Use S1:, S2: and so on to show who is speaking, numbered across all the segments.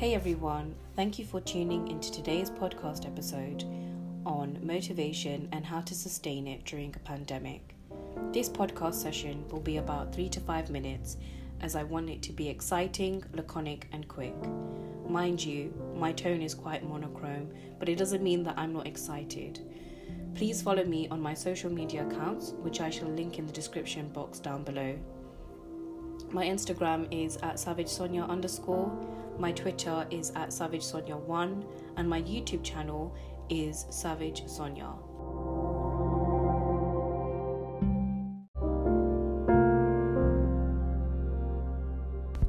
S1: Hey everyone, thank you for tuning into today's podcast episode on motivation and how to sustain it during a pandemic. This podcast session will be about three to five minutes as I want it to be exciting, laconic, and quick. Mind you, my tone is quite monochrome, but it doesn't mean that I'm not excited. Please follow me on my social media accounts, which I shall link in the description box down below. My Instagram is at Savage Sonya underscore, my Twitter is at Savage Sonya 1, and my YouTube channel is Savage Sonya.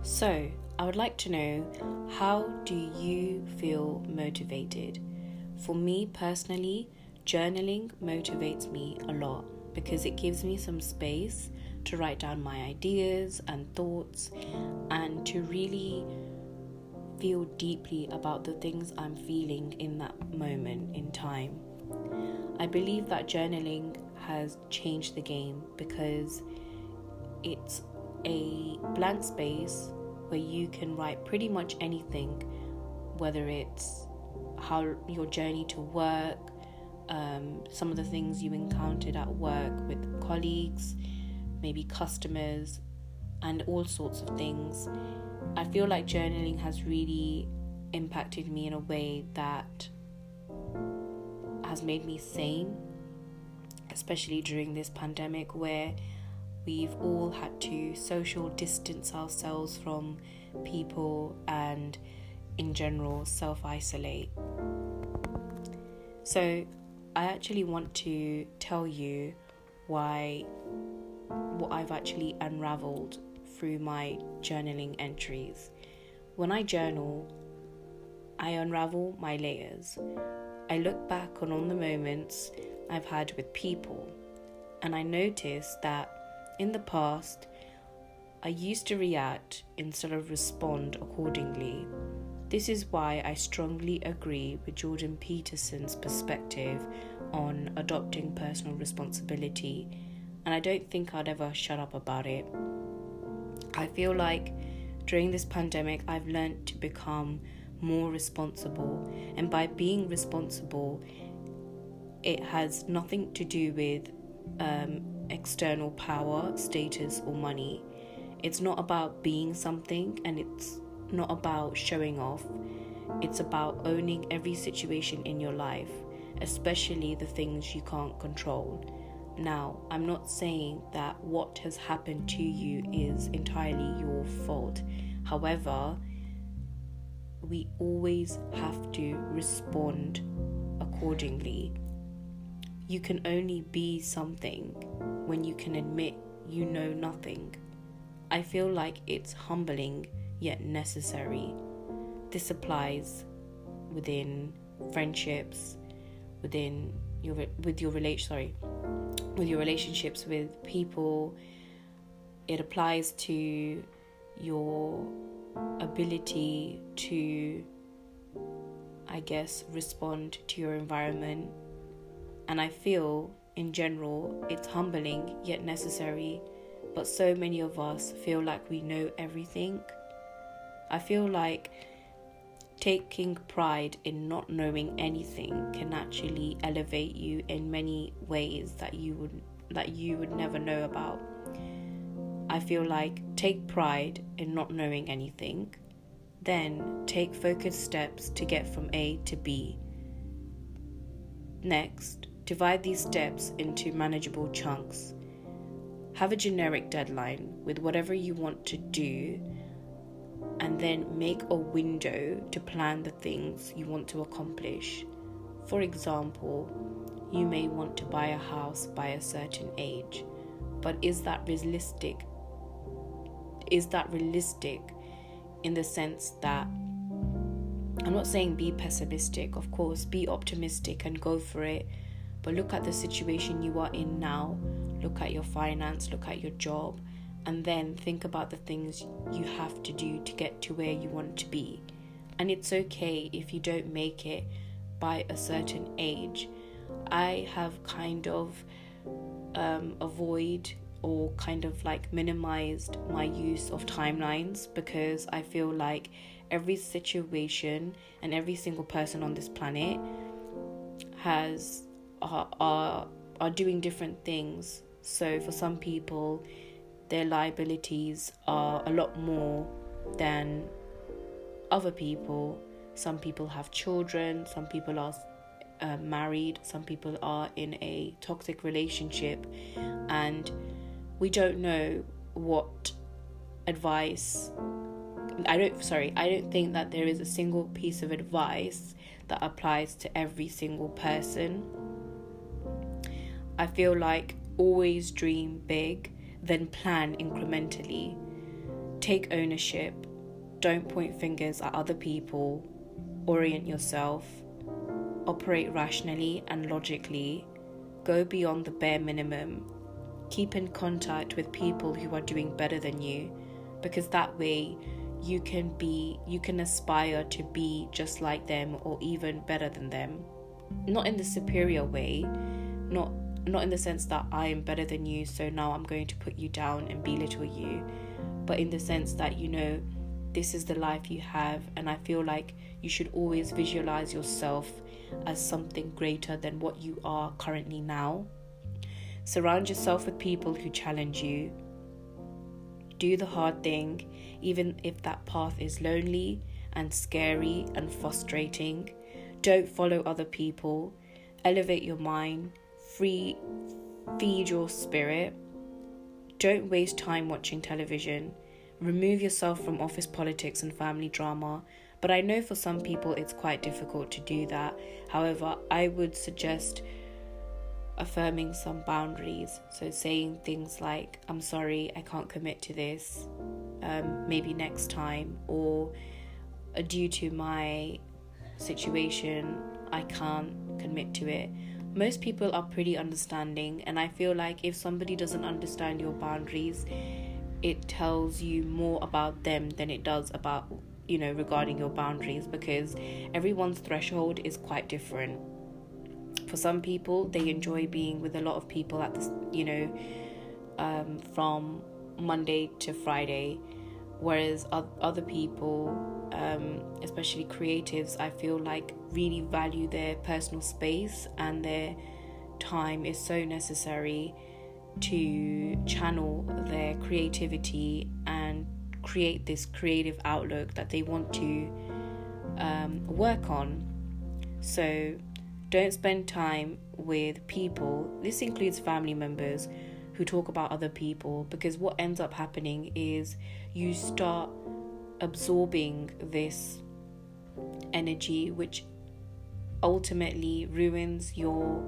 S1: So, I would like to know how do you feel motivated? For me personally, journaling motivates me a lot because it gives me some space to write down my ideas and thoughts and to really feel deeply about the things I'm feeling in that moment in time. I believe that journaling has changed the game because it's a blank space where you can write pretty much anything, whether it's how your journey to work, um, some of the things you encountered at work with colleagues, maybe customers, and all sorts of things. I feel like journaling has really impacted me in a way that has made me sane, especially during this pandemic where we've all had to social distance ourselves from people and, in general, self isolate. So, I actually want to tell you why what I've actually unraveled through my journaling entries. When I journal, I unravel my layers. I look back on all the moments I've had with people, and I notice that in the past, I used to react instead of respond accordingly. This is why I strongly agree with Jordan Peterson's perspective on adopting personal responsibility, and I don't think I'd ever shut up about it. I feel like during this pandemic, I've learned to become more responsible, and by being responsible, it has nothing to do with um, external power, status, or money. It's not about being something and it's not about showing off. It's about owning every situation in your life, especially the things you can't control. Now, I'm not saying that what has happened to you is entirely your fault. However, we always have to respond accordingly. You can only be something when you can admit you know nothing. I feel like it's humbling yet necessary. This applies within friendships, within your with your relation sorry, with your relationships with people. It applies to your ability to I guess respond to your environment. And I feel in general it's humbling yet necessary but so many of us feel like we know everything. I feel like taking pride in not knowing anything can actually elevate you in many ways that you would that you would never know about. I feel like take pride in not knowing anything, then take focused steps to get from A to B. Next, divide these steps into manageable chunks have a generic deadline with whatever you want to do, and then make a window to plan the things you want to accomplish. For example, you may want to buy a house by a certain age, but is that realistic? Is that realistic in the sense that I'm not saying be pessimistic, of course, be optimistic and go for it, but look at the situation you are in now look at your finance, look at your job, and then think about the things you have to do to get to where you want to be. And it's okay if you don't make it by a certain age. I have kind of um, avoid or kind of like minimized my use of timelines because I feel like every situation and every single person on this planet has are are, are doing different things. So for some people, their liabilities are a lot more than other people. Some people have children, some people are uh, married, some people are in a toxic relationship, and we don't know what advice. I don't, sorry, I don't think that there is a single piece of advice that applies to every single person. I feel like always dream big, then plan incrementally. Take ownership. Don't point fingers at other people. Orient yourself. Operate rationally and logically. Go beyond the bare minimum. Keep in contact with people who are doing better than you because that way you can be you can aspire to be just like them or even better than them not in the superior way not not in the sense that I am better than you so now I'm going to put you down and belittle you but in the sense that you know this is the life you have and I feel like you should always visualize yourself as something greater than what you are currently now surround yourself with people who challenge you do the hard thing, even if that path is lonely and scary and frustrating. Don't follow other people. Elevate your mind. Free, feed your spirit. Don't waste time watching television. Remove yourself from office politics and family drama. But I know for some people it's quite difficult to do that. However, I would suggest affirming some boundaries. So, saying things like, I'm sorry, I can't commit to this, um, maybe next time, or due to my situation, I can't commit to it. Most people are pretty understanding, and I feel like if somebody doesn't understand your boundaries, it tells you more about them than it does about you know regarding your boundaries because everyone's threshold is quite different. For some people they enjoy being with a lot of people at this you know um, from monday to friday whereas other people um, especially creatives i feel like really value their personal space and their time is so necessary to channel their creativity and create this creative outlook that they want to um, work on. So don't spend time with people, this includes family members, who talk about other people because what ends up happening is you start absorbing this energy which ultimately ruins your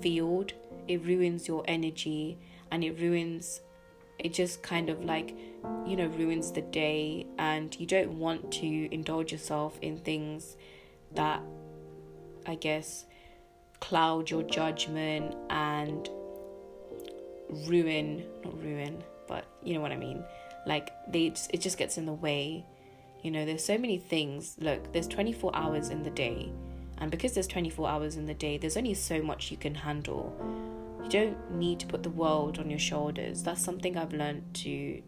S1: field, it ruins your energy, and it ruins it just kind of like you know ruins the day and you don't want to indulge yourself in things that I guess, cloud your judgment and ruin, not ruin, but you know what I mean. Like they, just, it just gets in the way. You know, there's so many things. Look, there's 24 hours in the day, and because there's 24 hours in the day, there's only so much you can handle. You don't need to put the world on your shoulders. That's something I've learned to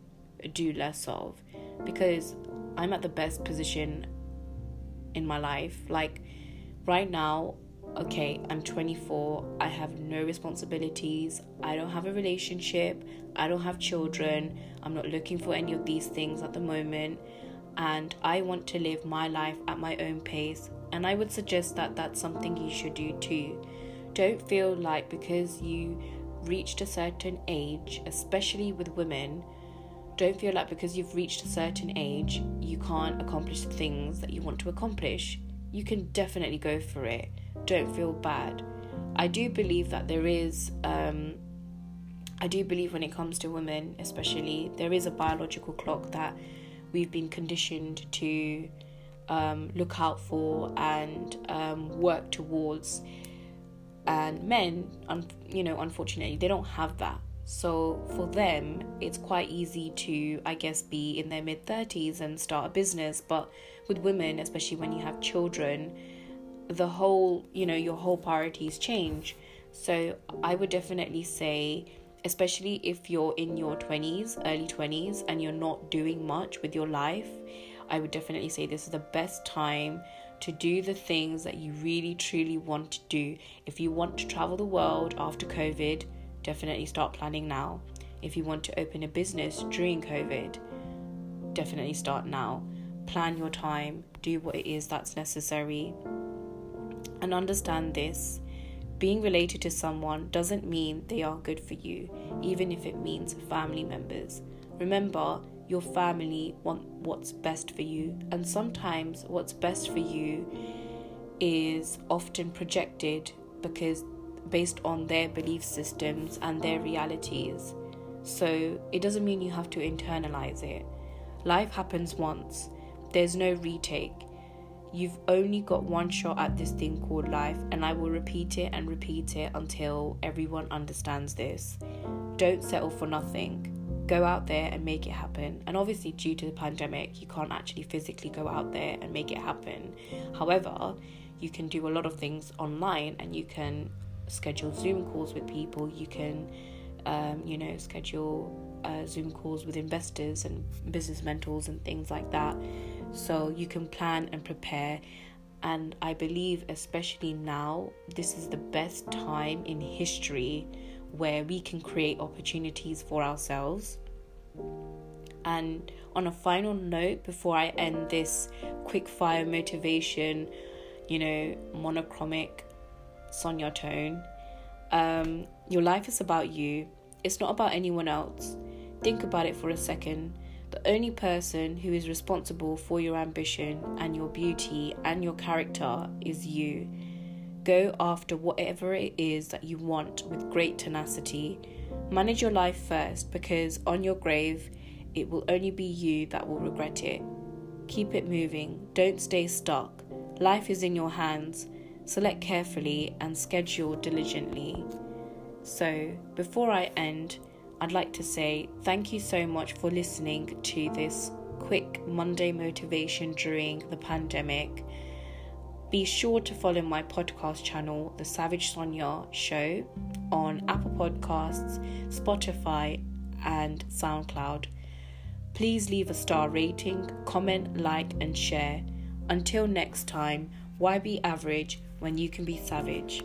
S1: do less of because I'm at the best position in my life. Like right now, okay, I'm 24, I have no responsibilities, I don't have a relationship, I don't have children, I'm not looking for any of these things at the moment, and I want to live my life at my own pace. And I would suggest that that's something you should do too. Don't feel like because you reached a certain age, especially with women, don't feel like because you've reached a certain age, you can't accomplish the things that you want to accomplish you can definitely go for it. Don't feel bad. I do believe that there is, um, I do believe when it comes to women, especially, there is a biological clock that we've been conditioned to um, look out for and um, work towards. And men, un- you know, unfortunately, they don't have that. So for them, it's quite easy to, I guess, be in their mid 30s and start a business. But with women, especially when you have children, the whole, you know, your whole priorities change. So I would definitely say, especially if you're in your 20s, early 20s, and you're not doing much with your life, I would definitely say this is the best time to do the things that you really truly want to do. If you want to travel the world after COVID, definitely start planning now. If you want to open a business during COVID, definitely start now. Plan your time, do what it is that's necessary, and understand this. Being related to someone doesn't mean they are good for you, even if it means family members. Remember, your family want what's best for you, and sometimes what's best for you is often projected because based on their belief systems and their realities. So it doesn't mean you have to internalize it. Life happens once, there's no retake. You've only got one shot at this thing called life, and I will repeat it and repeat it until everyone understands this. Don't settle for nothing. Go out there and make it happen. And obviously, due to the pandemic, you can't actually physically go out there and make it happen. However, you can do a lot of things online and you can schedule Zoom calls with people. You can, um, you know, schedule uh, Zoom calls with investors and business mentors and things like that. So you can plan and prepare. And I believe, especially now, this is the best time in history where we can create opportunities for ourselves. And on a final note, before I end this quick fire motivation, you know, monochromic Sonya tone, um, your life is about you, it's not about anyone else. Think about it for a second. The only person who is responsible for your ambition and your beauty and your character is you. Go after whatever it is that you want with great tenacity. Manage your life first because on your grave, it will only be you that will regret it. Keep it moving, don't stay stuck. Life is in your hands. Select carefully and schedule diligently. So, before I end, I'd like to say thank you so much for listening to this quick Monday motivation during the pandemic. Be sure to follow my podcast channel, The Savage Sonya Show, on Apple Podcasts, Spotify, and SoundCloud. Please leave a star rating, comment, like, and share. Until next time, why be average when you can be savage?